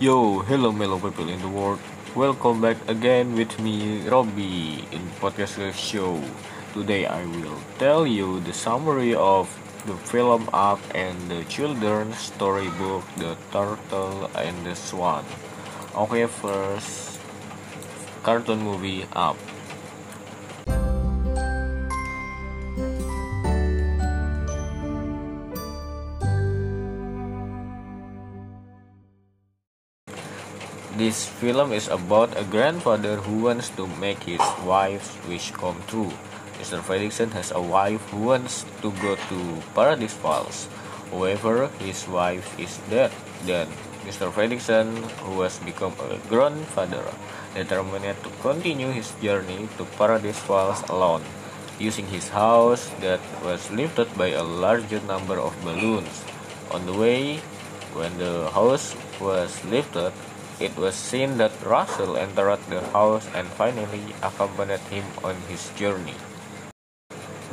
Yo, hello mellow people in the world. Welcome back again with me, Robby, in podcast show. Today I will tell you the summary of the film Up and the children's storybook The Turtle and the Swan. Okay, first cartoon movie Up. This film is about a grandfather who wants to make his wife's wish come true. Mr. Fredricksen has a wife who wants to go to Paradise Falls. However, his wife is dead. Then, Mr. Fredricksen, who has become a grandfather, determined to continue his journey to Paradise Falls alone, using his house that was lifted by a larger number of balloons. On the way, when the house was lifted, it was seen that Russell entered the house and finally accompanied him on his journey.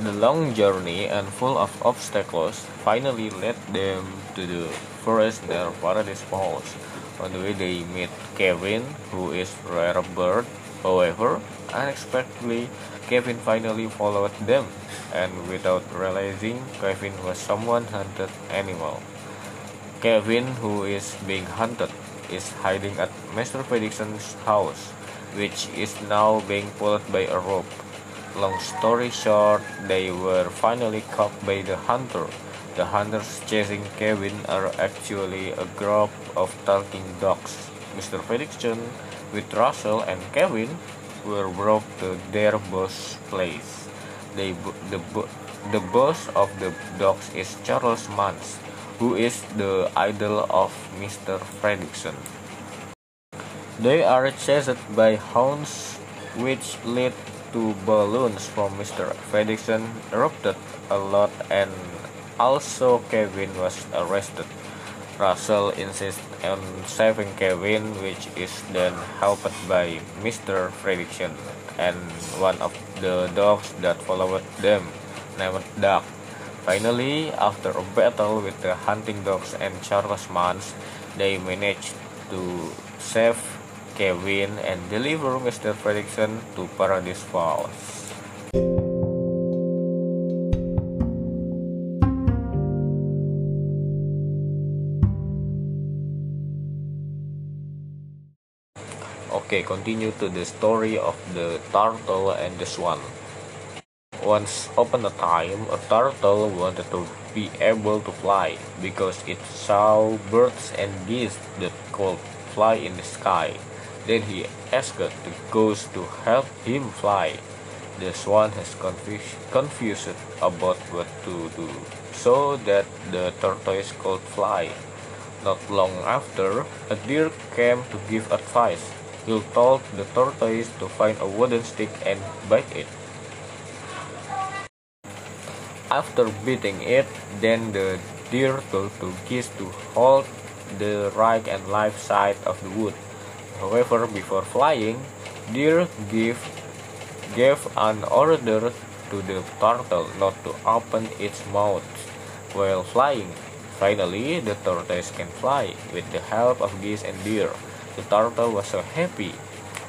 The long journey and full of obstacles finally led them to the forest near Paradise Falls. On the way they meet Kevin, who is rare bird. However, unexpectedly, Kevin finally followed them, and without realizing, Kevin was someone hunted animal. Kevin, who is being hunted, is hiding at Mr. Fredricksen's house, which is now being pulled by a rope. Long story short, they were finally caught by the hunter. The hunters chasing Kevin are actually a group of talking dogs. Mr. Fredricksen, with Russell and Kevin, were brought to their boss' place. They, the, the boss of the dogs is Charles Muntz, who is the idol of Mr. Fredricksen. They are chased by hounds, which lead to balloons from Mr. Fredricksen erupted a lot and also Kevin was arrested. Russell insists on saving Kevin, which is then helped by Mr. Fredricksen and one of the dogs that followed them, named Dug. Finally, after a battle with the hunting dogs and Charles Mance, they managed to save Kevin and deliver Mr. Fredrickson to Paradise Falls. Okay, continue to the story of the turtle and the swan. Once upon a time, a turtle wanted to be able to fly because it saw birds and geese that could fly in the sky. Then he asked the ghost to help him fly. The swan has confused, confused about what to do so that the tortoise could fly. Not long after, a deer came to give advice. He told the tortoise to find a wooden stick and bite it. After beating it, then the deer told the geese to hold the right and left side of the wood. However, before flying, deer gave, gave an order to the turtle not to open its mouth while flying. Finally, the tortoise can fly with the help of geese and deer. The turtle was so happy.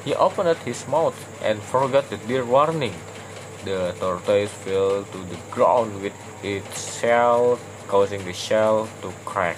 He opened his mouth and forgot the deer warning. The tortoise fell to the ground with its shell, causing the shell to crack.